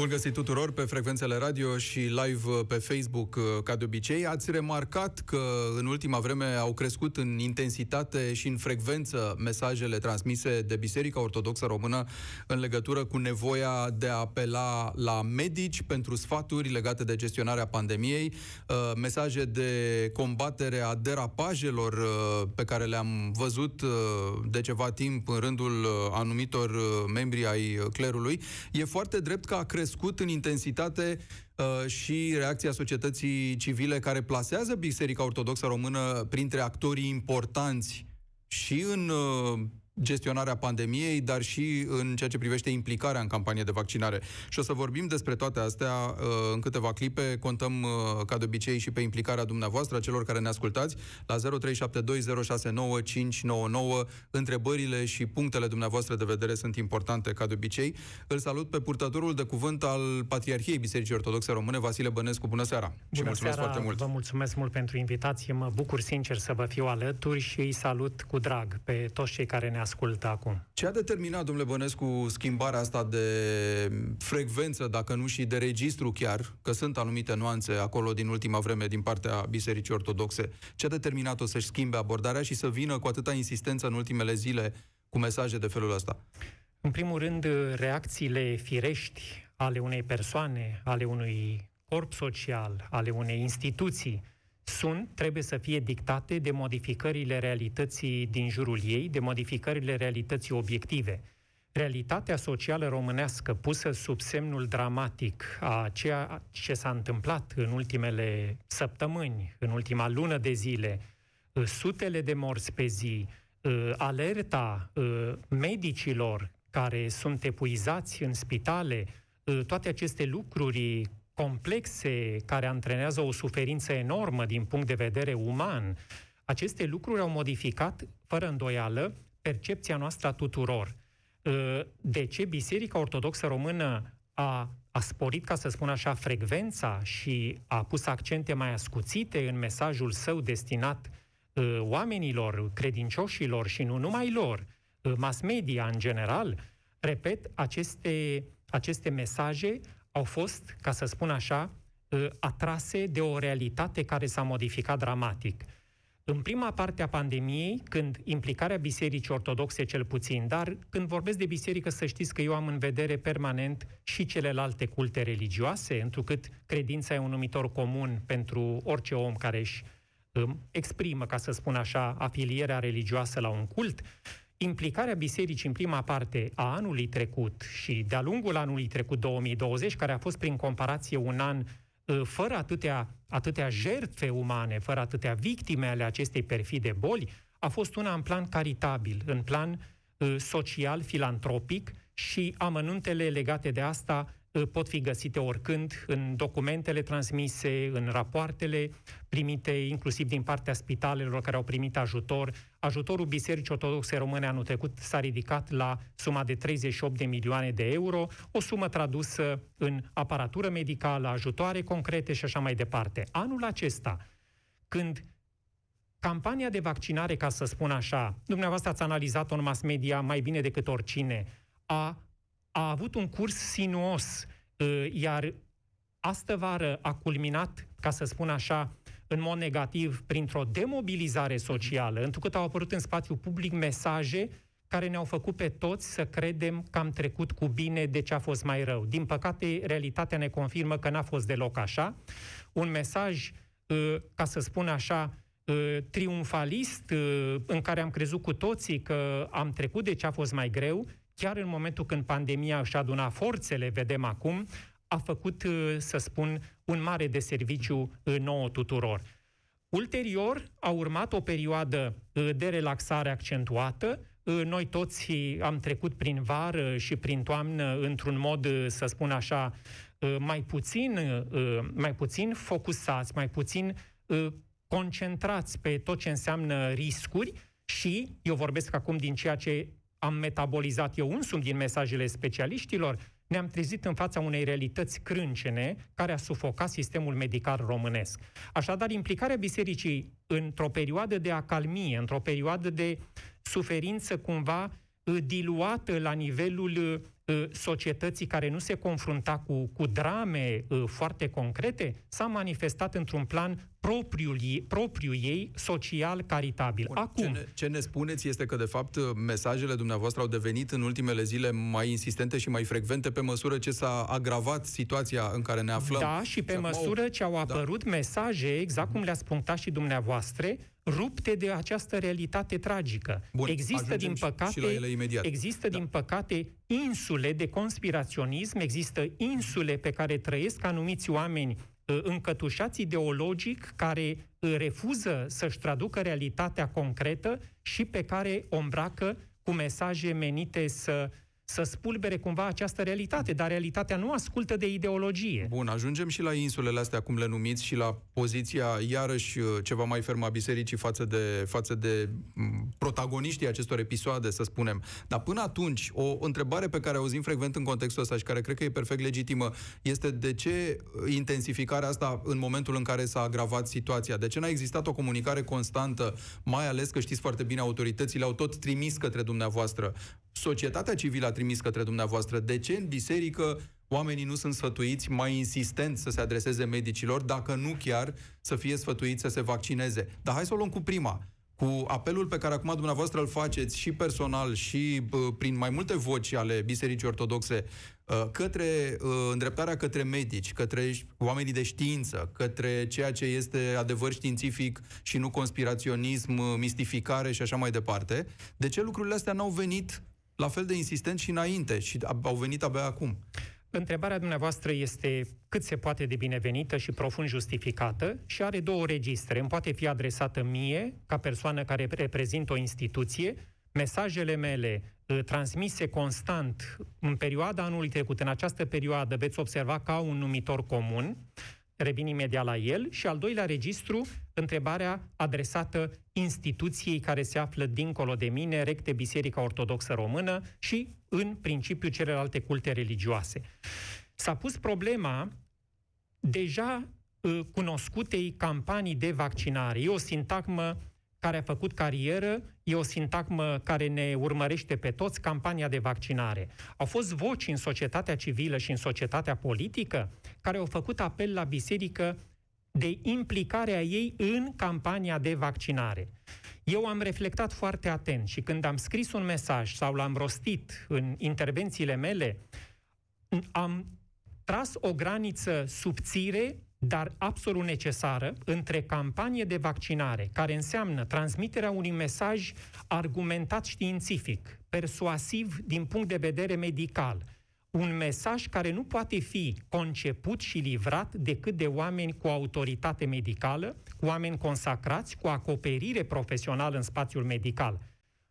Bun găsit tuturor pe frecvențele radio și live uh, pe Facebook, uh, ca de obicei. Ați remarcat că în ultima vreme au crescut în intensitate și în frecvență mesajele transmise de Biserica Ortodoxă Română în legătură cu nevoia de a apela la medici pentru sfaturi legate de gestionarea pandemiei, uh, mesaje de combatere a derapajelor pe care le-am văzut de ceva timp în rândul anumitor membri ai clerului. E foarte drept că a crescut crescut în intensitate uh, și reacția societății civile care plasează Biserica Ortodoxă Română printre actorii importanți și în uh, gestionarea pandemiei, dar și în ceea ce privește implicarea în campanie de vaccinare. Și o să vorbim despre toate astea uh, în câteva clipe. Contăm, uh, ca de obicei, și pe implicarea dumneavoastră, a celor care ne ascultați, la 0372069599. Întrebările și punctele dumneavoastră de vedere sunt importante, ca de obicei. Îl salut pe purtătorul de cuvânt al Patriarhiei Bisericii Ortodoxe Române, Vasile Bănescu. Bună seara! Bună și mulțumesc seara, foarte mult! Vă mulțumesc mult pentru invitație. Mă bucur sincer să vă fiu alături și îi salut cu drag pe toți cei care ne ascultă acum. Ce a determinat, domnule Bănescu, schimbarea asta de frecvență, dacă nu și de registru chiar, că sunt anumite nuanțe acolo din ultima vreme din partea Bisericii Ortodoxe, ce a determinat-o să-și schimbe abordarea și să vină cu atâta insistență în ultimele zile cu mesaje de felul ăsta? În primul rând, reacțiile firești ale unei persoane, ale unui corp social, ale unei instituții, sunt, trebuie să fie dictate de modificările realității din jurul ei, de modificările realității obiective. Realitatea socială românească pusă sub semnul dramatic a ceea ce s-a întâmplat în ultimele săptămâni, în ultima lună de zile, uh, sutele de morți pe zi, uh, alerta uh, medicilor care sunt epuizați în spitale, toate aceste lucruri complexe care antrenează o suferință enormă din punct de vedere uman, aceste lucruri au modificat, fără îndoială, percepția noastră a tuturor. Ă, de ce Biserica Ortodoxă Română a, a sporit, ca să spun așa, frecvența și a pus accente mai ascuțite în mesajul său destinat uh, oamenilor, credincioșilor și nu numai lor, uh, mass media în general, repet, aceste, aceste mesaje au fost, ca să spun așa, ă, atrase de o realitate care s-a modificat dramatic. În prima parte a pandemiei, când implicarea Bisericii Ortodoxe cel puțin, dar când vorbesc de biserică să știți că eu am în vedere permanent și celelalte culte religioase, întrucât credința e un numitor comun pentru orice om care își exprimă, ca să spun așa, afilierea religioasă la un cult, implicarea bisericii în prima parte a anului trecut și de-a lungul anului trecut 2020, care a fost prin comparație un an ă, fără atâtea, atâtea jertfe umane, fără atâtea victime ale acestei perfide boli, a fost una în plan caritabil, în plan ă, social, filantropic și amănuntele legate de asta pot fi găsite oricând în documentele transmise, în rapoartele primite inclusiv din partea spitalelor care au primit ajutor. Ajutorul Bisericii Ortodoxe Române anul trecut s-a ridicat la suma de 38 de milioane de euro, o sumă tradusă în aparatură medicală, ajutoare concrete și așa mai departe. Anul acesta, când campania de vaccinare, ca să spun așa, dumneavoastră ați analizat-o în mass media mai bine decât oricine, a a avut un curs sinuos, ă, iar astă vară a culminat, ca să spun așa, în mod negativ, printr-o demobilizare socială, întrucât au apărut în spațiu public mesaje care ne-au făcut pe toți să credem că am trecut cu bine de ce a fost mai rău. Din păcate, realitatea ne confirmă că n-a fost deloc așa. Un mesaj, ă, ca să spun așa, ă, triumfalist, în care am crezut cu toții că am trecut de ce a fost mai greu, chiar în momentul când pandemia își aduna forțele, vedem acum, a făcut, uh, să spun, un mare de serviciu uh, nouă tuturor. Ulterior a urmat o perioadă uh, de relaxare accentuată. Noi toți am trecut prin vară și prin toamnă într-un mod, să spun așa, mai puțin, mai puțin focusați, mai puțin concentrați pe tot ce înseamnă riscuri și eu vorbesc acum din ceea ce am metabolizat eu însumi din mesajele specialiștilor, ne-am trezit în fața unei realități crâncene care a sufocat sistemul medical românesc. Așadar, implicarea bisericii într-o perioadă de acalmie, într-o perioadă de suferință cumva uh, diluată la nivelul uh, Uh, societății care nu se confrunta cu, cu drame uh, foarte concrete, s-a manifestat într-un plan propriul ei, propriu ei social caritabil. Bun, Acum, ce ne, ce ne spuneți este că, de fapt, mesajele dumneavoastră au devenit în ultimele zile mai insistente și mai frecvente pe măsură ce s-a agravat situația în care ne aflăm. Da, și pe și măsură ce au da. apărut da. mesaje, exact cum le-ați punctat și dumneavoastră, rupte de această realitate tragică. Bun, există din păcate și la ele imediat. există da. din păcate insule de conspiraționism, există insule pe care trăiesc anumiți oameni uh, încătușați ideologic care uh, refuză să-și traducă realitatea concretă și pe care o îmbracă cu mesaje menite să să spulbere cumva această realitate, dar realitatea nu ascultă de ideologie. Bun, ajungem și la insulele astea, cum le numiți, și la poziția, iarăși, uh, ceva mai fermă a bisericii față de, față de protagoniștii acestor episoade, să spunem. Dar până atunci, o întrebare pe care auzim frecvent în contextul ăsta și care cred că e perfect legitimă, este de ce intensificarea asta în momentul în care s-a agravat situația? De ce n-a existat o comunicare constantă, mai ales că știți foarte bine, autoritățile au tot trimis către dumneavoastră societatea civilă a trimis către dumneavoastră. De ce în biserică oamenii nu sunt sfătuiți mai insistent să se adreseze medicilor, dacă nu chiar să fie sfătuiți să se vaccineze? Dar hai să o luăm cu prima cu apelul pe care acum dumneavoastră îl faceți și personal și uh, prin mai multe voci ale Bisericii Ortodoxe uh, către uh, îndreptarea către medici, către oamenii de știință, către ceea ce este adevăr științific și nu conspiraționism, uh, mistificare și așa mai departe, de ce lucrurile astea n-au venit la fel de insistent și înainte și au venit abia acum. Întrebarea dumneavoastră este cât se poate de binevenită și profund justificată și are două registre. Îmi poate fi adresată mie, ca persoană care reprezintă o instituție, mesajele mele ă, transmise constant în perioada anului trecut, în această perioadă, veți observa ca un numitor comun, revin imediat la el, și al doilea registru, întrebarea adresată instituției care se află dincolo de mine, recte Biserica Ortodoxă Română și, în principiu, celelalte culte religioase. S-a pus problema deja uh, cunoscutei campanii de vaccinare. E o sintagmă care a făcut carieră, e o sintagmă care ne urmărește pe toți, campania de vaccinare. Au fost voci în societatea civilă și în societatea politică care au făcut apel la biserică de implicarea ei în campania de vaccinare. Eu am reflectat foarte atent și când am scris un mesaj sau l-am rostit în intervențiile mele, am tras o graniță subțire dar absolut necesară, între campanie de vaccinare, care înseamnă transmiterea unui mesaj argumentat științific, persuasiv din punct de vedere medical, un mesaj care nu poate fi conceput și livrat decât de oameni cu autoritate medicală, cu oameni consacrați, cu acoperire profesională în spațiul medical.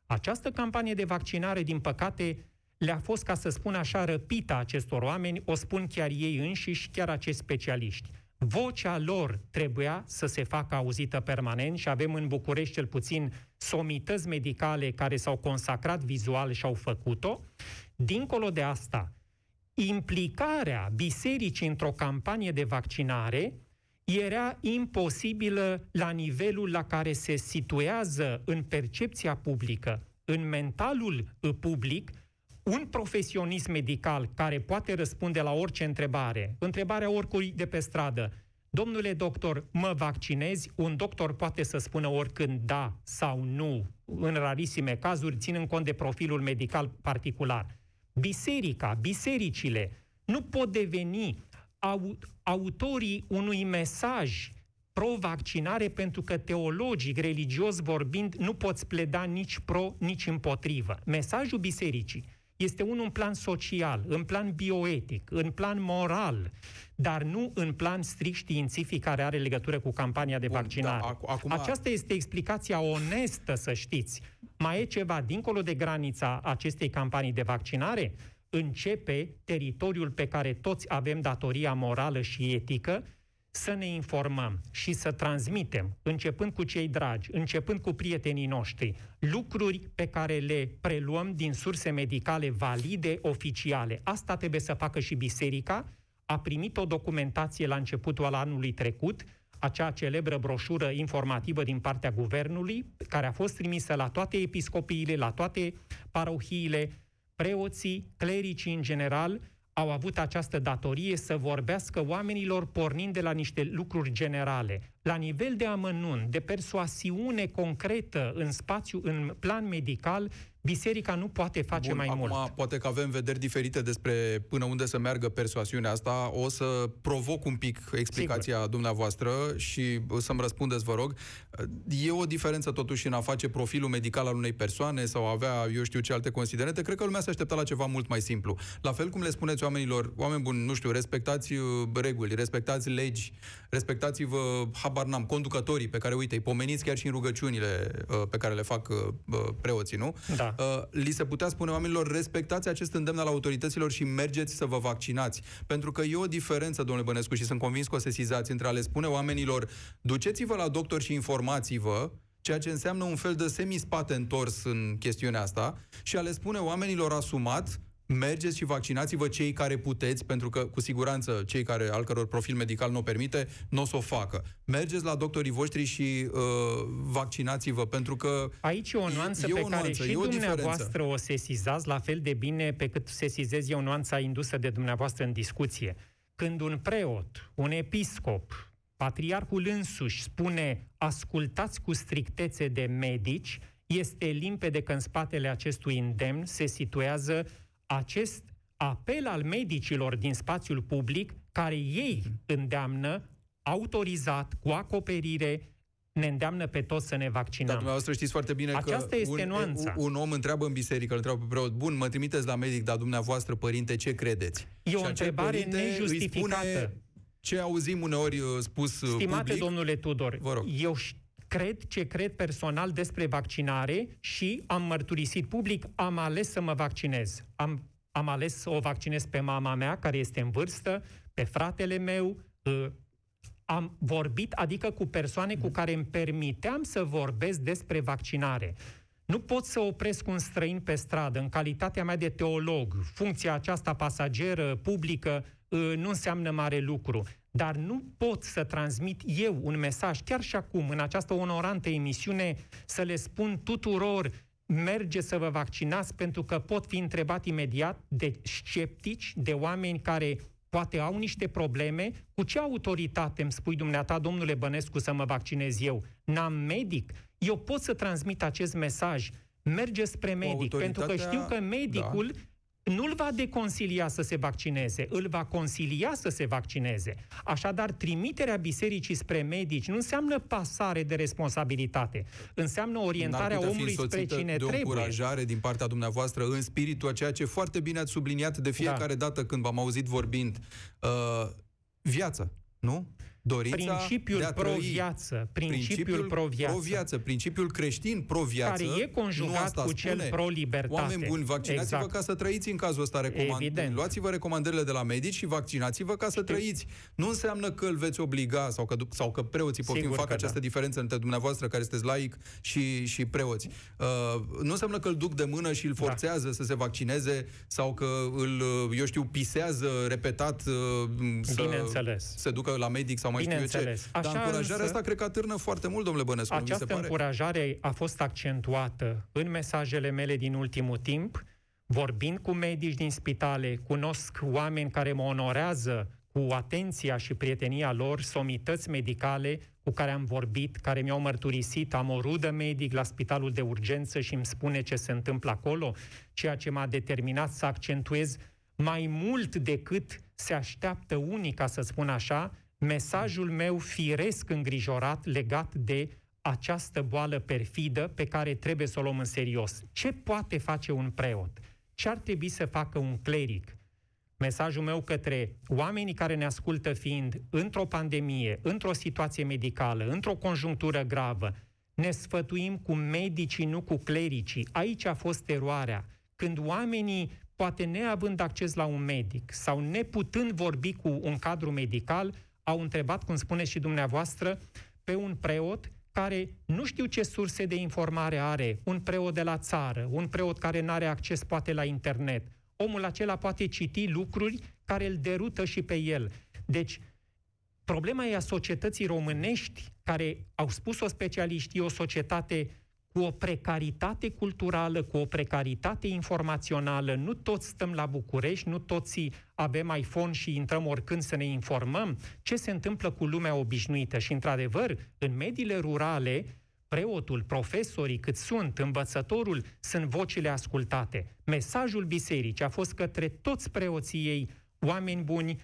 Această campanie de vaccinare, din păcate, le-a fost, ca să spun așa, răpită acestor oameni, o spun chiar ei înșiși, chiar acești specialiști. Vocea lor trebuia să se facă auzită permanent și avem în București cel puțin somități medicale care s-au consacrat vizual și au făcut-o. Dincolo de asta, implicarea bisericii într-o campanie de vaccinare era imposibilă la nivelul la care se situează în percepția publică, în mentalul public, un profesionist medical care poate răspunde la orice întrebare, întrebarea oricui de pe stradă, domnule doctor, mă vaccinezi? Un doctor poate să spună oricând da sau nu, în rarisime cazuri, ținând cont de profilul medical particular. Biserica, bisericile, nu pot deveni au, autorii unui mesaj pro-vaccinare pentru că teologic, religios vorbind, nu poți pleda nici pro, nici împotrivă. Mesajul bisericii este unul în plan social, în plan bioetic, în plan moral, dar nu în plan strict științific care are legătură cu campania de Bun, vaccinare. Da, acum... Aceasta este explicația onestă, să știți. Mai e ceva dincolo de granița acestei campanii de vaccinare? Începe teritoriul pe care toți avem datoria morală și etică să ne informăm și să transmitem, începând cu cei dragi, începând cu prietenii noștri, lucruri pe care le preluăm din surse medicale valide, oficiale. Asta trebuie să facă și biserica. A primit o documentație la începutul al anului trecut, acea celebră broșură informativă din partea guvernului, care a fost trimisă la toate episcopiile, la toate parohiile, preoții, clericii în general, au avut această datorie să vorbească oamenilor pornind de la niște lucruri generale. La nivel de amănunt, de persoasiune concretă în spațiu, în plan medical, biserica nu poate face Bun, mai acum, mult. poate că avem vederi diferite despre până unde să meargă persoasiunea asta. O să provoc un pic explicația Sigur. dumneavoastră și să-mi răspundeți, vă rog. E o diferență totuși în a face profilul medical al unei persoane sau avea, eu știu ce alte considerente. Cred că lumea se aștepta la ceva mult mai simplu. La fel cum le spuneți oamenilor, oameni buni, nu știu, respectați uh, reguli, respectați legi, respectați-vă, habar n-am, conducătorii pe care, uite, îi pomeniți chiar și în rugăciunile uh, pe care le fac uh, preoții, nu? Da. Uh, li se putea spune oamenilor, respectați acest îndemn al autorităților și mergeți să vă vaccinați. Pentru că e o diferență, domnule Bănescu, și sunt convins că o sesizați între a le spune oamenilor, duceți-vă la doctor și informați-vă, ceea ce înseamnă un fel de semispate întors în chestiunea asta, și a le spune oamenilor asumat, mergeți și vaccinați-vă cei care puteți, pentru că, cu siguranță, cei care, al căror profil medical nu o permite, nu o să o facă. Mergeți la doctorii voștri și uh, vaccinați-vă, pentru că... Aici e o nuanță e, e pe o care nuanță, și dumneavoastră diferență. o sesizați la fel de bine pe cât sesizez eu nuanța indusă de dumneavoastră în discuție. Când un preot, un episcop, patriarhul însuși spune ascultați cu strictețe de medici, este limpede că în spatele acestui îndemn se situează acest apel al medicilor din spațiul public, care ei îndeamnă, autorizat, cu acoperire, ne îndeamnă pe toți să ne vaccinăm. Dar dumneavoastră știți foarte bine Aceasta că este un, nuanța. un om întreabă în biserică, îl întreabă pe preot, bun, mă trimiteți la medic, dar dumneavoastră, părinte, ce credeți? E o întrebare nejustificată. ce auzim uneori uh, spus uh, Stimate public. domnule Tudor, Vă rog. eu cred ce cred personal despre vaccinare și am mărturisit public, am ales să mă vaccinez. Am, am ales să o vaccinez pe mama mea, care este în vârstă, pe fratele meu, ă, am vorbit, adică cu persoane cu care îmi permiteam să vorbesc despre vaccinare. Nu pot să opresc un străin pe stradă, în calitatea mea de teolog. Funcția aceasta pasageră, publică, ă, nu înseamnă mare lucru. Dar nu pot să transmit eu un mesaj, chiar și acum, în această onorantă emisiune, să le spun tuturor merge să vă vaccinați pentru că pot fi întrebat imediat de sceptici, de oameni care poate au niște probleme. Cu ce autoritate îmi spui dumneata, domnule Bănescu, să mă vaccinez eu? N-am medic? Eu pot să transmit acest mesaj. Merge spre medic, pentru că știu că medicul da nu-l va deconsilia să se vaccineze, îl va consilia să se vaccineze. Așadar, trimiterea bisericii spre medici nu înseamnă pasare de responsabilitate, înseamnă orientarea omului spre cine de o trebuie. încurajare din partea dumneavoastră în spiritul a ceea ce foarte bine ați subliniat de fiecare da. dată când v-am auzit vorbind. Uh, viață, nu? Dorința principiul de a pro-viață, principiul, principiul pro-viață. pro-viață, principiul creștin pro-viață, care e conjugat cu cel pro-libertate. Oameni buni, vaccinați-vă exact. ca să trăiți în cazul ăsta recomandări. Luați-vă recomandările de la medici și vaccinați-vă ca să Știu. trăiți. Nu înseamnă că îl veți obliga sau că, sau că preoții pot fac da. această da. diferență între dumneavoastră care sunteți laic și, și preoți. Uh, nu înseamnă că îl duc de mână și îl da. forțează da. să se vaccineze sau că îl, eu știu, pisează repetat uh, să se ducă la medic sau mai mai știu eu ce. Așa Dar încurajarea însă, asta cred că atârnă foarte mult, domnule Bănescu, Această mi se pare. încurajare a fost accentuată în mesajele mele din ultimul timp, vorbind cu medici din spitale, cunosc oameni care mă onorează cu atenția și prietenia lor, somități medicale cu care am vorbit, care mi-au mărturisit, am o rudă medic la spitalul de urgență și îmi spune ce se întâmplă acolo, ceea ce m-a determinat să accentuez mai mult decât se așteaptă unii, ca să spun așa, mesajul meu firesc îngrijorat legat de această boală perfidă pe care trebuie să o luăm în serios. Ce poate face un preot? Ce ar trebui să facă un cleric? Mesajul meu către oamenii care ne ascultă fiind într-o pandemie, într-o situație medicală, într-o conjunctură gravă, ne sfătuim cu medicii, nu cu clericii. Aici a fost eroarea. Când oamenii, poate neavând acces la un medic sau neputând vorbi cu un cadru medical, au întrebat, cum spuneți și dumneavoastră, pe un preot care nu știu ce surse de informare are, un preot de la țară, un preot care nu are acces poate la internet. Omul acela poate citi lucruri care îl derută și pe el. Deci, problema e a societății românești, care au spus-o specialiștii, o societate cu o precaritate culturală, cu o precaritate informațională. Nu toți stăm la București, nu toți avem iPhone și intrăm oricând să ne informăm ce se întâmplă cu lumea obișnuită. Și, într-adevăr, în mediile rurale, preotul, profesorii, cât sunt, învățătorul, sunt vocile ascultate. Mesajul bisericii a fost către toți preoții ei, oameni buni,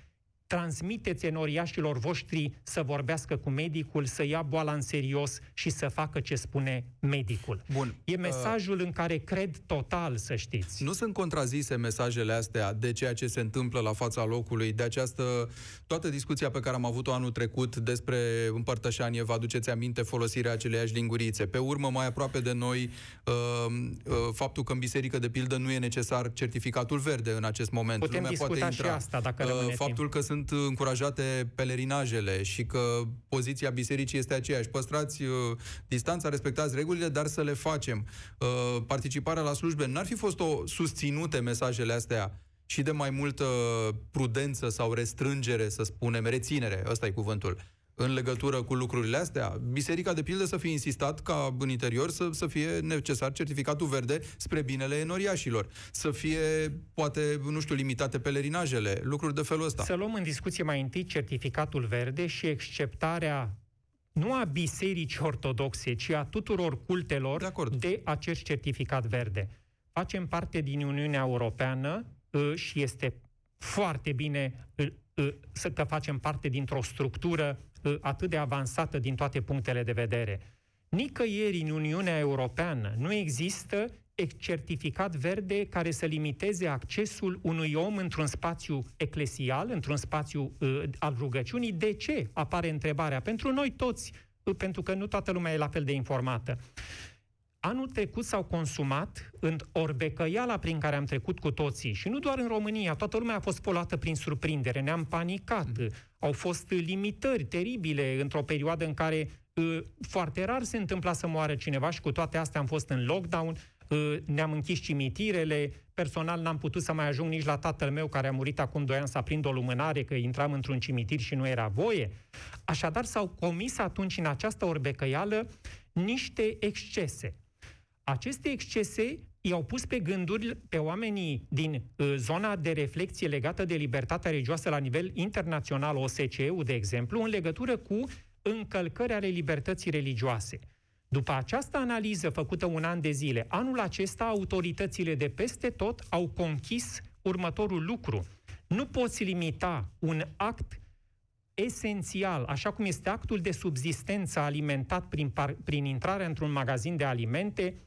transmiteți enoriașilor voștri să vorbească cu medicul, să ia boala în serios și să facă ce spune medicul. Bun. E mesajul uh, în care cred total, să știți. Nu sunt contrazise mesajele astea de ceea ce se întâmplă la fața locului, de această, toată discuția pe care am avut-o anul trecut despre împărtășanie, vă aduceți aminte folosirea aceleiași lingurițe. Pe urmă, mai aproape de noi, uh, uh, faptul că în biserică, de pildă, nu e necesar certificatul verde în acest moment. Putem Lumea discuta poate intra. și asta, dacă uh, Faptul timp. că sunt sunt încurajate pelerinajele și că poziția bisericii este aceeași. Păstrați uh, distanța, respectați regulile, dar să le facem. Uh, participarea la slujbe n-ar fi fost o susținute mesajele astea și de mai multă prudență sau restrângere, să spunem, reținere, ăsta e cuvântul, în legătură cu lucrurile astea. Biserica, de pildă, să fie insistat ca în interior să, să fie necesar certificatul verde spre binele enoriașilor. Să fie, poate, nu știu, limitate pelerinajele, lucruri de felul ăsta. Să luăm în discuție mai întâi certificatul verde și acceptarea nu a bisericii ortodoxe, ci a tuturor cultelor de, acord. de acest certificat verde. Facem parte din Uniunea Europeană ă, și este foarte bine ă, ă, să că facem parte dintr-o structură atât de avansată din toate punctele de vedere. Nicăieri în Uniunea Europeană nu există certificat verde care să limiteze accesul unui om într-un spațiu eclesial, într-un spațiu uh, al rugăciunii. De ce? Apare întrebarea. Pentru noi toți, uh, pentru că nu toată lumea e la fel de informată. Anul trecut s-au consumat în orbecăiala prin care am trecut cu toții, și nu doar în România, toată lumea a fost polată prin surprindere, ne-am panicat, mm. au fost limitări teribile într-o perioadă în care uh, foarte rar se întâmpla să moară cineva și cu toate astea am fost în lockdown, uh, ne-am închis cimitirele, personal n-am putut să mai ajung nici la tatăl meu care a murit acum 2 ani să aprind o lumânare că intram într-un cimitir și nu era voie. Așadar s-au comis atunci în această orbecăială niște excese aceste excese i-au pus pe gânduri pe oamenii din uh, zona de reflexie legată de libertatea religioasă la nivel internațional, OSCE-ul, de exemplu, în legătură cu încălcări ale libertății religioase. După această analiză făcută un an de zile, anul acesta autoritățile de peste tot au conchis următorul lucru. Nu poți limita un act esențial, așa cum este actul de subzistență alimentat prin, par, prin intrarea într-un magazin de alimente,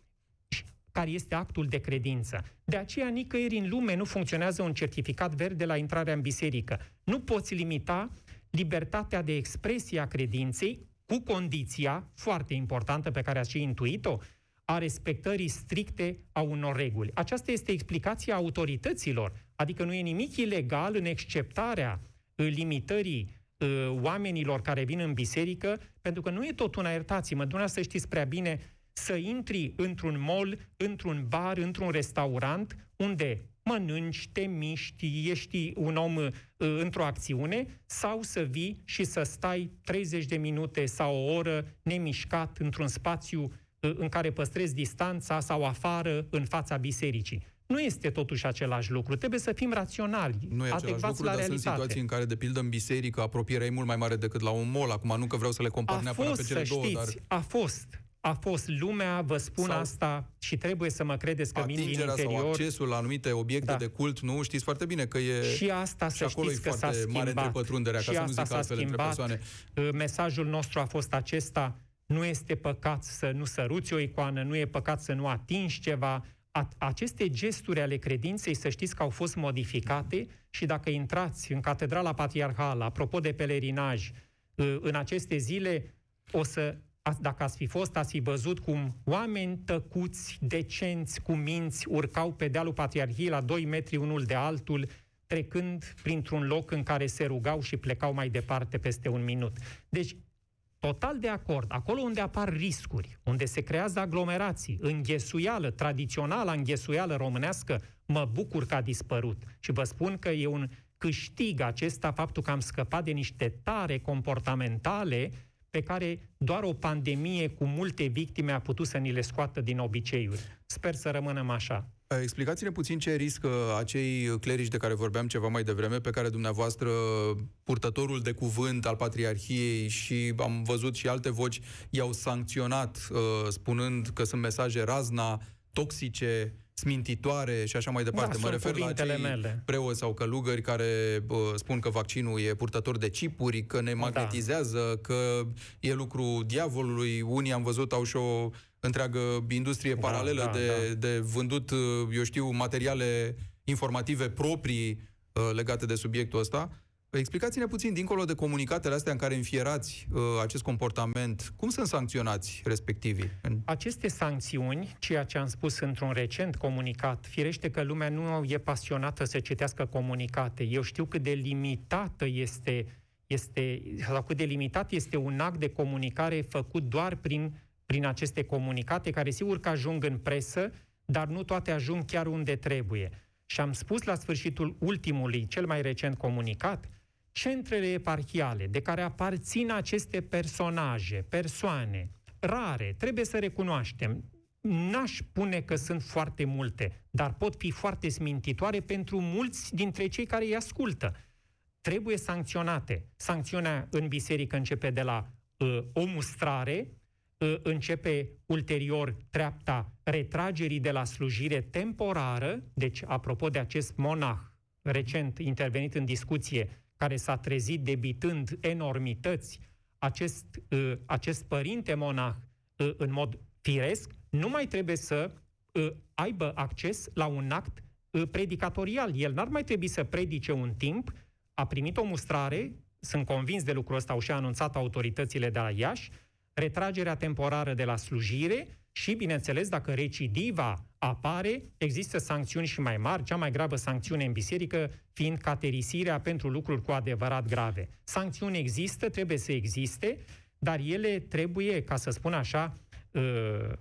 care este actul de credință. De aceea, nicăieri în lume nu funcționează un certificat verde la intrarea în biserică. Nu poți limita libertatea de expresie a credinței cu condiția foarte importantă pe care ați și intuit-o, a respectării stricte a unor reguli. Aceasta este explicația autorităților, adică nu e nimic ilegal în acceptarea uh, limitării uh, oamenilor care vin în biserică, pentru că nu e tot una, iertați-mă, dumneavoastră știți prea bine, să intri într-un mall, într-un bar, într-un restaurant, unde mănânci, te miști, ești un om uh, într-o acțiune, sau să vii și să stai 30 de minute sau o oră nemișcat într-un spațiu uh, în care păstrezi distanța sau afară în fața bisericii. Nu este totuși același lucru. Trebuie să fim raționali, nu e același lucru, la dar realitate. sunt situații în care, de pildă, în biserică, apropierea e mult mai mare decât la un mall. Acum nu că vreau să le compar a neapărat fost, pe cele să două, știți, dar... A fost a fost lumea, vă spun sau asta și trebuie să mă credeți că vin din interior. sau accesul la anumite obiecte da. de cult, nu? Știți foarte bine că e... Și asta și să acolo știți e că s-a foarte schimbat. mare întrepătrunderea, și ca să nu asta zic s-a altfel între schimbat. persoane. Mesajul nostru a fost acesta, nu este păcat să nu săruți o icoană, nu e păcat să nu atingi ceva. Aceste gesturi ale credinței, să știți că au fost modificate și dacă intrați în Catedrala Patriarhală, apropo de pelerinaj, în aceste zile o să dacă ați fi fost, ați fi văzut cum oameni tăcuți, decenți, cu minți, urcau pe dealul Patriarhiei la 2 metri unul de altul, trecând printr-un loc în care se rugau și plecau mai departe peste un minut. Deci, total de acord, acolo unde apar riscuri, unde se creează aglomerații, înghesuială, tradițională înghesuială românească, mă bucur că a dispărut. Și vă spun că e un câștig acesta faptul că am scăpat de niște tare comportamentale pe care doar o pandemie cu multe victime a putut să ni le scoată din obiceiuri. Sper să rămânem așa. Explicați-ne puțin ce riscă acei clerici de care vorbeam ceva mai devreme, pe care dumneavoastră, purtătorul de cuvânt al Patriarhiei și am văzut și alte voci, i-au sancționat, uh, spunând că sunt mesaje razna, toxice, smintitoare și așa mai departe. Da, mă refer la cei mele. preoți sau călugări care bă, spun că vaccinul e purtător de chipuri, că ne da. magnetizează, da. că e lucru diavolului. Unii am văzut au și o întreagă industrie da, paralelă da, de, da. de vândut, eu știu, materiale informative proprii uh, legate de subiectul ăsta. Explicați-ne puțin, dincolo de comunicatele astea în care înfierați uh, acest comportament, cum sunt sancționați respectivii? Aceste sancțiuni, ceea ce am spus într-un recent comunicat, firește că lumea nu e pasionată să citească comunicate. Eu știu cât de limitată este, este sau cât de limitat este un act de comunicare făcut doar prin, prin aceste comunicate, care sigur că ajung în presă, dar nu toate ajung chiar unde trebuie. Și am spus la sfârșitul ultimului, cel mai recent comunicat, centrele eparhiale de care aparțin aceste personaje, persoane, rare, trebuie să recunoaștem, n-aș spune că sunt foarte multe, dar pot fi foarte smintitoare pentru mulți dintre cei care îi ascultă. Trebuie sancționate. Sancțiunea în biserică începe de la uh, o mustrare, uh, începe ulterior treapta retragerii de la slujire temporară, deci apropo de acest monah recent intervenit în discuție, care s-a trezit debitând enormități, acest, uh, acest părinte monah, uh, în mod firesc, nu mai trebuie să uh, aibă acces la un act uh, predicatorial. El n-ar mai trebui să predice un timp, a primit o mustrare, sunt convins de lucrul ăsta, au și anunțat autoritățile de la Iași, retragerea temporară de la slujire și, bineînțeles, dacă recidiva apare, există sancțiuni și mai mari, cea mai gravă sancțiune în biserică fiind caterisirea pentru lucruri cu adevărat grave. Sancțiuni există, trebuie să existe, dar ele trebuie, ca să spun așa, ă,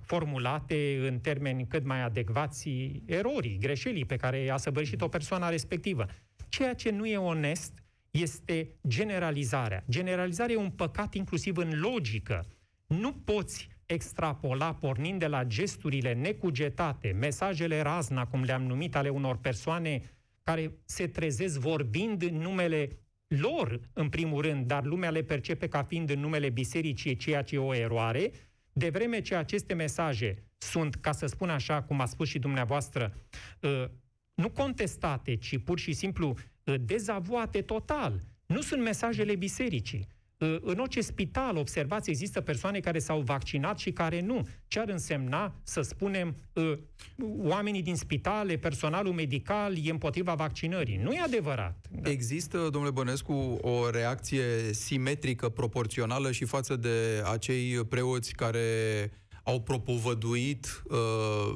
formulate în termeni cât mai adecvați erorii, greșelii pe care a săvârșit o persoană respectivă. Ceea ce nu e onest este generalizarea. Generalizarea e un păcat inclusiv în logică. Nu poți extrapola pornind de la gesturile necugetate, mesajele razna, cum le-am numit, ale unor persoane care se trezesc vorbind în numele lor, în primul rând, dar lumea le percepe ca fiind în numele bisericii, ceea ce e o eroare, de vreme ce aceste mesaje sunt, ca să spun așa, cum a spus și dumneavoastră, ă, nu contestate, ci pur și simplu ă, dezavoate total. Nu sunt mesajele bisericii. În orice spital, observați, există persoane care s-au vaccinat și care nu. Ce ar însemna, să spunem, oamenii din spitale, personalul medical e împotriva vaccinării? Nu e adevărat. Există, domnule Bănescu, o reacție simetrică, proporțională și față de acei preoți care au propovăduit uh,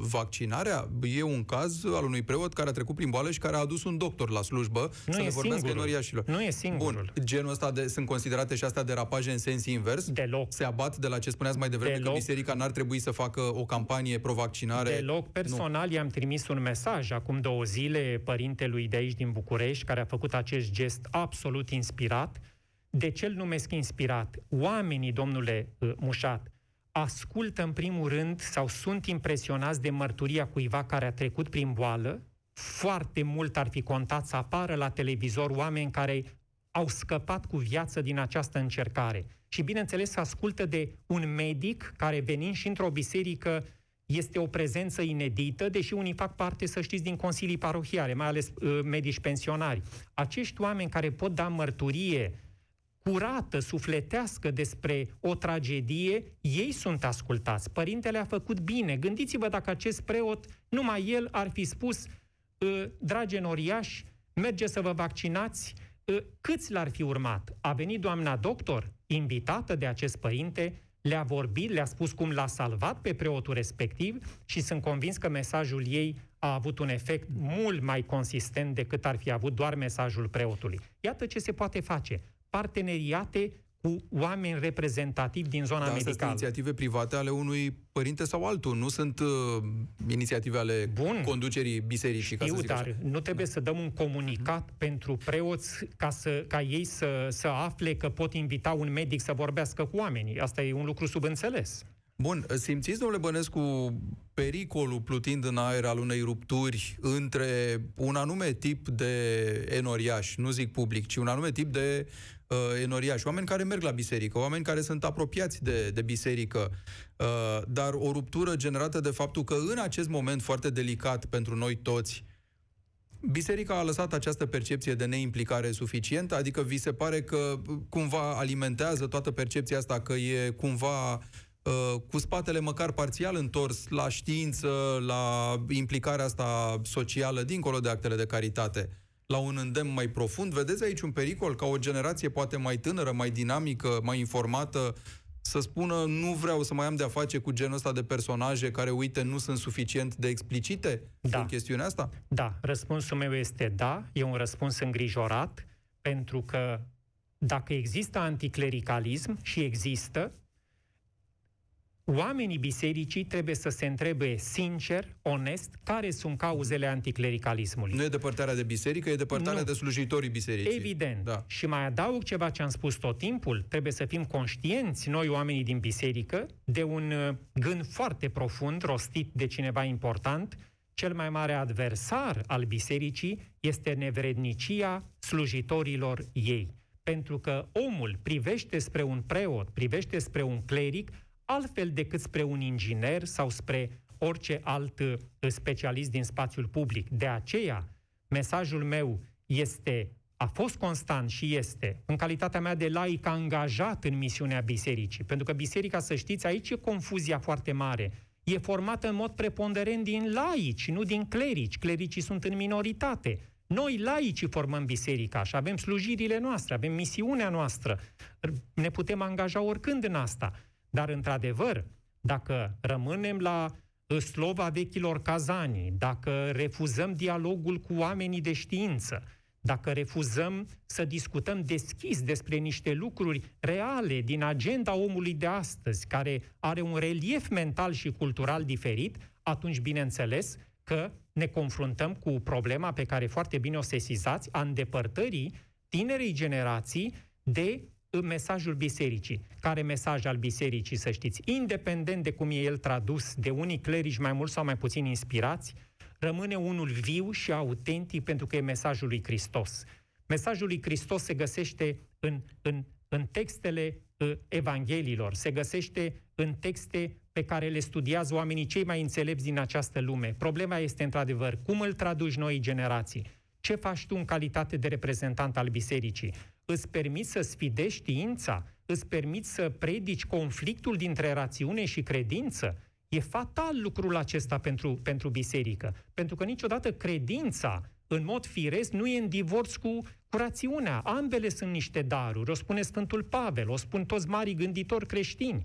vaccinarea. E un caz al unui preot care a trecut prin boală și care a adus un doctor la slujbă nu să e le vorbească singurul. Nu e singurul. Bun, genul ăsta de, sunt considerate și astea derapaje în sens invers? Deloc. Se abat de la ce spuneați mai devreme Deloc. că biserica n-ar trebui să facă o campanie pro-vaccinare? Deloc. Personal nu. i-am trimis un mesaj acum două zile părintelui de aici din București care a făcut acest gest absolut inspirat. De ce îl numesc inspirat? Oamenii, domnule uh, Mușat, ascultă în primul rând sau sunt impresionați de mărturia cuiva care a trecut prin boală, foarte mult ar fi contat să apară la televizor oameni care au scăpat cu viață din această încercare. Și bineînțeles ascultă de un medic care venind și într-o biserică este o prezență inedită, deși unii fac parte, să știți, din consilii parohiale, mai ales uh, medici pensionari. Acești oameni care pot da mărturie curată, sufletească despre o tragedie, ei sunt ascultați. Părintele a făcut bine. Gândiți-vă dacă acest preot, numai el ar fi spus, ă, dragi noriași, merge să vă vaccinați, ă, câți l-ar fi urmat? A venit doamna doctor, invitată de acest părinte, le-a vorbit, le-a spus cum l-a salvat pe preotul respectiv și sunt convins că mesajul ei a avut un efect mult mai consistent decât ar fi avut doar mesajul preotului. Iată ce se poate face. Parteneriate cu oameni reprezentativi din zona Dar medicală. Sunt inițiative private ale unui părinte sau altul, nu sunt uh, inițiative ale Bun. conducerii bisericii. ca să Știu, zic dar așa. nu trebuie să dăm un comunicat pentru preoți ca, să, ca ei să, să afle că pot invita un medic să vorbească cu oamenii. Asta e un lucru subînțeles. Bun, simțiți, domnule Bănescu, pericolul plutind în aer al unei rupturi între un anume tip de enoriași, nu zic public, ci un anume tip de uh, enoriași, oameni care merg la biserică, oameni care sunt apropiați de, de biserică, uh, dar o ruptură generată de faptul că în acest moment foarte delicat pentru noi toți, Biserica a lăsat această percepție de neimplicare suficientă, adică vi se pare că cumva alimentează toată percepția asta că e cumva uh, cu spatele măcar parțial întors la știință, la implicarea asta socială, dincolo de actele de caritate, la un îndemn mai profund. Vedeți aici un pericol ca o generație poate mai tânără, mai dinamică, mai informată, să spună nu vreau să mai am de-a face cu genul ăsta de personaje care, uite, nu sunt suficient de explicite Da. în chestiunea asta? Da, răspunsul meu este da, e un răspuns îngrijorat, pentru că dacă există anticlericalism și există, oamenii bisericii trebuie să se întrebe sincer, onest, care sunt cauzele anticlericalismului. Nu e depărtarea de biserică, e depărtarea Nu. de slujitorii bisericii. Evident. Da. Și mai adaug ceva ce am spus tot timpul. Trebuie să fim conștienți, noi oamenii din biserică, de un uh, gând foarte profund, rostit de cineva important. Cel mai mare adversar al bisericii este nevrednicia slujitorilor ei. Pentru că omul privește spre un preot, privește spre un cleric, altfel decât spre un inginer sau spre orice alt uh, specialist din spațiul public. De aceea, mesajul meu este, a fost constant și este, în calitatea mea de laic angajat în misiunea bisericii. Pentru că biserica, să știți, aici e confuzia foarte mare. E formată în mod preponderent din laici, nu din clerici. Clericii sunt în minoritate. Noi, laicii, formăm biserica și avem slujirile noastre, avem misiunea noastră. Ne putem angaja oricând în asta. Dar, într-adevăr, dacă rămânem la uh, slova vechilor cazanii, dacă refuzăm dialogul cu oamenii de știință, dacă refuzăm să discutăm deschis despre niște lucruri reale din agenda omului de astăzi, care are un relief mental și cultural diferit, atunci, bineînțeles, că ne confruntăm cu problema pe care foarte bine o sesizați a îndepărtării tinerei generații de mesajul bisericii. Care mesaj al bisericii, să știți, independent de cum e el tradus de unii clerici mai mult sau mai puțin inspirați, rămâne unul viu și autentic pentru că e mesajul lui Hristos. Mesajul lui Hristos se găsește în, în, în textele uh, evangheliilor, se găsește în texte pe care le studiază oamenii cei mai înțelepți din această lume. Problema este, într-adevăr, cum îl traduci noi generații? Ce faci tu în calitate de reprezentant al bisericii? Îți permiți să sfidești știința? Îți permiți să predici conflictul dintre rațiune și credință? E fatal lucrul acesta pentru, pentru biserică, pentru că niciodată credința, în mod firesc, nu e în divorț cu, cu rațiunea. Ambele sunt niște daruri, o spune Sfântul Pavel, o spun toți marii gânditori creștini.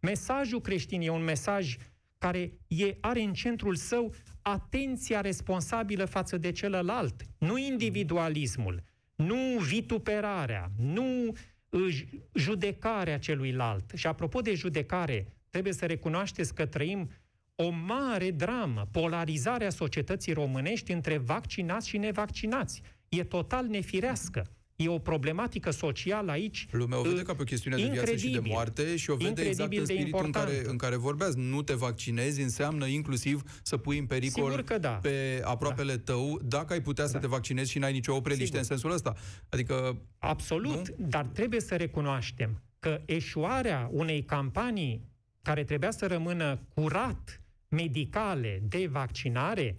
Mesajul creștin e un mesaj care e, are în centrul său atenția responsabilă față de celălalt, nu individualismul, nu vituperarea, nu uh, judecarea celuilalt. Și apropo de judecare, trebuie să recunoașteți că trăim o mare dramă, polarizarea societății românești între vaccinați și nevaccinați. E total nefirească. E o problematică socială aici. Lumea o vede uh, ca pe o chestiune de viață și de incredibil. moarte și o vede exact Incredibil în de spiritul în care, importantă. în care vorbeați. Nu te vaccinezi înseamnă inclusiv să pui în pericol Sigur că da. pe aproapele tău dacă ai putea să te vaccinezi și n-ai nicio opreliște Sigur. în sensul ăsta. Adică Absolut, Nu? dar trebuie să recunoaștem că eșuarea unei campanii care trebuia să rămână curat medicale de vaccinare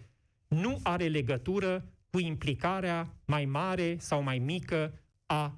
nu are legătură cu implicarea mai mare sau mai mică a uh,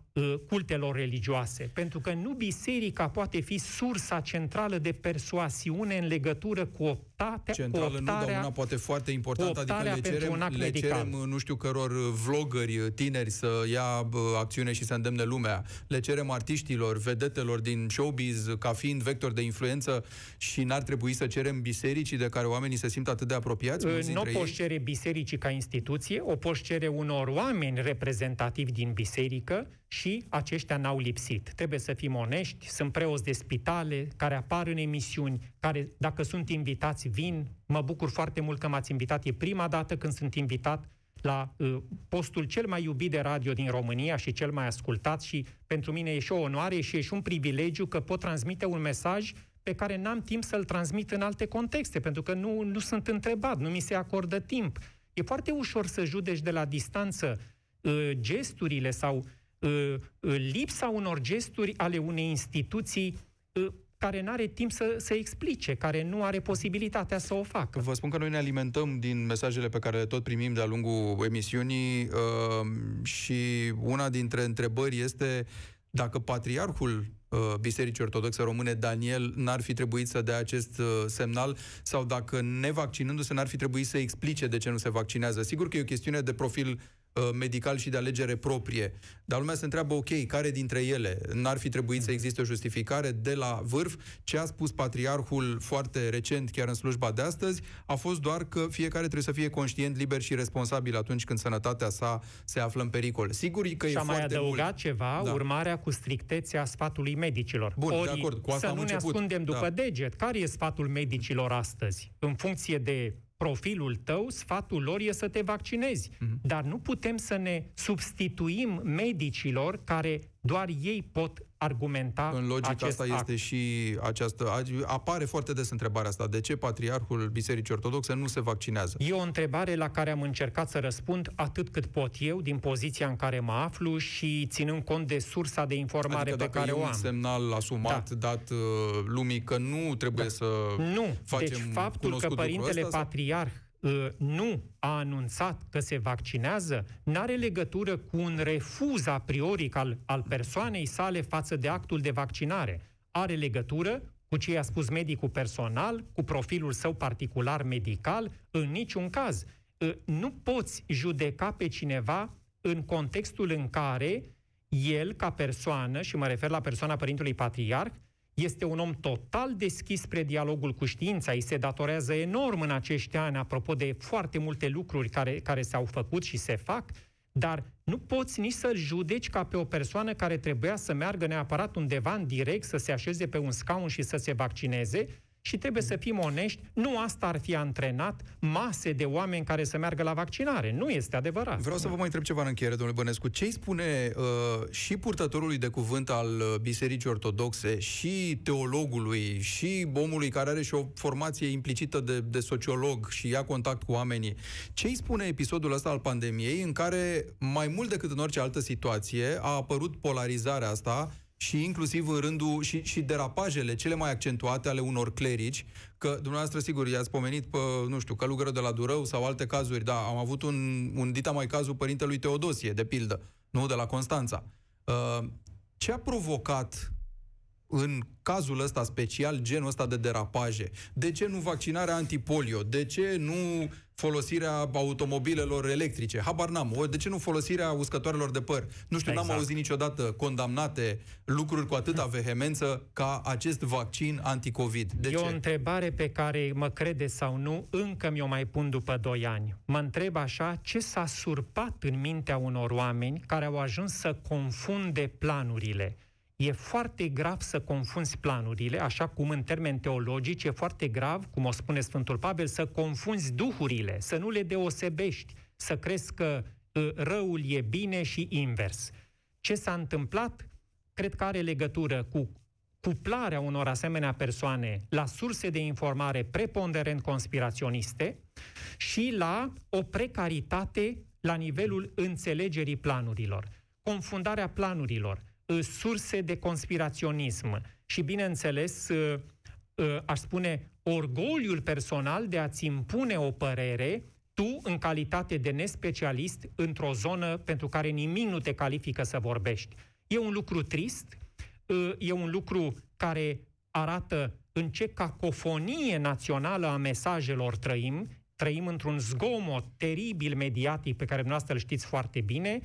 cultelor religioase, pentru că nu biserica poate fi sursa centrală de persoasiune în legătură cu optatea, Centrală cu optarea, nu, dar una poate foarte importantă, adică le cerem, le cerem nu știu căror vlogări tineri să ia acțiune și să îndemne lumea, le cerem artiștilor, vedetelor din showbiz ca fiind vector de influență și n-ar trebui să cerem bisericii de care oamenii se simt atât de apropiați? Nu o poți cere bisericii ca instituție, o poți cere unor oameni reprezentativi din biserică și aceștia n-au lipsit. Trebuie să fim onești, sunt preoți de spitale care apar în emisiuni, care dacă sunt invitați vin. Mă bucur foarte mult că m-ați invitat. E prima dată când sunt invitat la uh, postul cel mai iubit de radio din România și cel mai ascultat și pentru mine e și o onoare și e și un privilegiu că pot transmite un mesaj pe care n-am timp să-l transmit în alte contexte, pentru că nu, nu sunt întrebat, nu mi se acordă timp. E foarte ușor să judeci de la distanță uh, gesturile sau uh, uh, lipsa unor gesturi ale unei instituții uh, care nu are timp să, să explice, care nu are posibilitatea să o facă. Vă spun că noi ne alimentăm din mesajele pe care le tot primim de-a lungul emisiunii uh, și una dintre întrebări este dacă patriarhul uh, Bisericii Ortodoxe Române, Daniel, n-ar fi trebuit să dea acest uh, semnal sau dacă nevaccinându-se n-ar fi trebuit să explice de ce nu se vaccinează. Sigur că e o chestiune de profil Uh, medical și de alegere proprie. Dar lumea se întreabă, ok, care dintre ele? N-ar fi trebuit să existe o justificare de la vârf? Ce a spus patriarhul foarte recent, chiar în slujba de astăzi, a fost doar că fiecare trebuie să fie conștient, liber și responsabil atunci când sănătatea sa se află în pericol. Sigur că și e a mai adăugat mult. ceva, da. urmarea cu strictețea sfatului medicilor. Bun, Ori, de acord, cu asta să nu început. ne ascundem după da. deget. Care e sfatul medicilor astăzi? În funcție de profilul tău, sfatul lor e să te vaccinezi. Mm-hmm. Dar nu putem să ne substituim medicilor care doar ei pot argumenta În logica acest asta act. este și această... Apare foarte des întrebarea asta. De ce Patriarhul Bisericii Ortodoxe nu se vaccinează? E o întrebare la care am încercat să răspund atât cât pot eu, din poziția în care mă aflu și ținând cont de sursa de informare adică pe care o am. un semnal asumat, da. dat uh, lumii că nu trebuie da. să Nu, facem deci faptul că Părintele ăsta, Patriarh uh, nu a anunțat că se vaccinează, n-are legătură cu un refuz a priori al, al persoanei sale față de actul de vaccinare. Are legătură cu ce i-a spus medicul personal, cu profilul său particular medical, în niciun caz. Uh, nu poți judeca pe cineva în contextul în care el, ca persoană, și mă refer la persoana Părintelui Patriarh, este un om total deschis spre dialogul cu știința, îi se datorează enorm în acești ani, apropo de foarte multe lucruri care, care s-au făcut și se fac, dar nu poți nici să-l judeci ca pe o persoană care trebuia să meargă neapărat undeva în direct, să se așeze pe un scaun și să se vaccineze, și trebuie să fim onești, nu asta ar fi antrenat mase de oameni care să meargă la vaccinare. Nu este adevărat. Vreau să vă mai întreb ceva în încheiere, domnule Bănescu. Ce îi spune uh, și purtătorului de cuvânt al uh, Bisericii Ortodoxe, și teologului, și omului care are și o formație implicită de, de sociolog și ia contact cu oamenii? Ce îi spune episodul ăsta al pandemiei în care, mai mult decât în orice altă situație, a apărut polarizarea asta și inclusiv în rândul și, și derapajele cele mai accentuate ale unor clerici, că dumneavoastră, sigur, i-ați pomenit pe, nu știu, călugără de la Durău sau alte cazuri, da, am avut un, un dita mai cazul părintelui Teodosie, de pildă, nu de la Constanța. Uh, ce a provocat în cazul ăsta special, genul ăsta de derapaje? De ce nu vaccinarea antipolio? De ce nu folosirea automobilelor electrice? Habar n-am. De ce nu folosirea uscătoarelor de păr? Nu știu, exact. n-am auzit niciodată condamnate lucruri cu atâta vehemență ca acest vaccin anticovid. De e ce? o întrebare pe care, mă crede sau nu, încă mi-o mai pun după 2 ani. Mă întreb așa, ce s-a surpat în mintea unor oameni care au ajuns să confunde planurile? E foarte grav să confunzi planurile, așa cum în termeni teologici e foarte grav, cum o spune Sfântul Pavel, să confunzi duhurile, să nu le deosebești, să crezi că uh, răul e bine și invers. Ce s-a întâmplat? Cred că are legătură cu cuplarea unor asemenea persoane la surse de informare preponderent conspiraționiste și la o precaritate la nivelul înțelegerii planurilor. Confundarea planurilor, surse de conspiraționism. Și, bineînțeles, aș spune, orgoliul personal de a-ți impune o părere tu, în calitate de nespecialist, într-o zonă pentru care nimic nu te califică să vorbești. E un lucru trist, e un lucru care arată în ce cacofonie națională a mesajelor trăim, trăim într-un zgomot teribil mediatic pe care dumneavoastră îl știți foarte bine,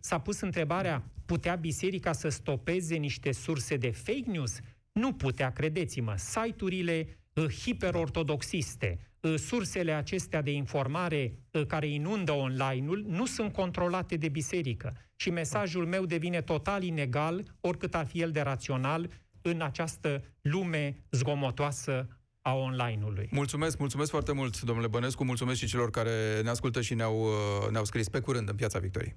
s-a pus întrebarea, putea biserica să stopeze niște surse de fake news? Nu putea, credeți-mă. Site-urile hiperortodoxiste, sursele acestea de informare care inundă online-ul nu sunt controlate de biserică. Și mesajul meu devine total inegal, oricât ar fi el de rațional, în această lume zgomotoasă a online-ului. Mulțumesc, mulțumesc foarte mult, domnule Bănescu, mulțumesc și celor care ne ascultă și ne-au, uh, ne-au scris pe curând în Piața Victoriei.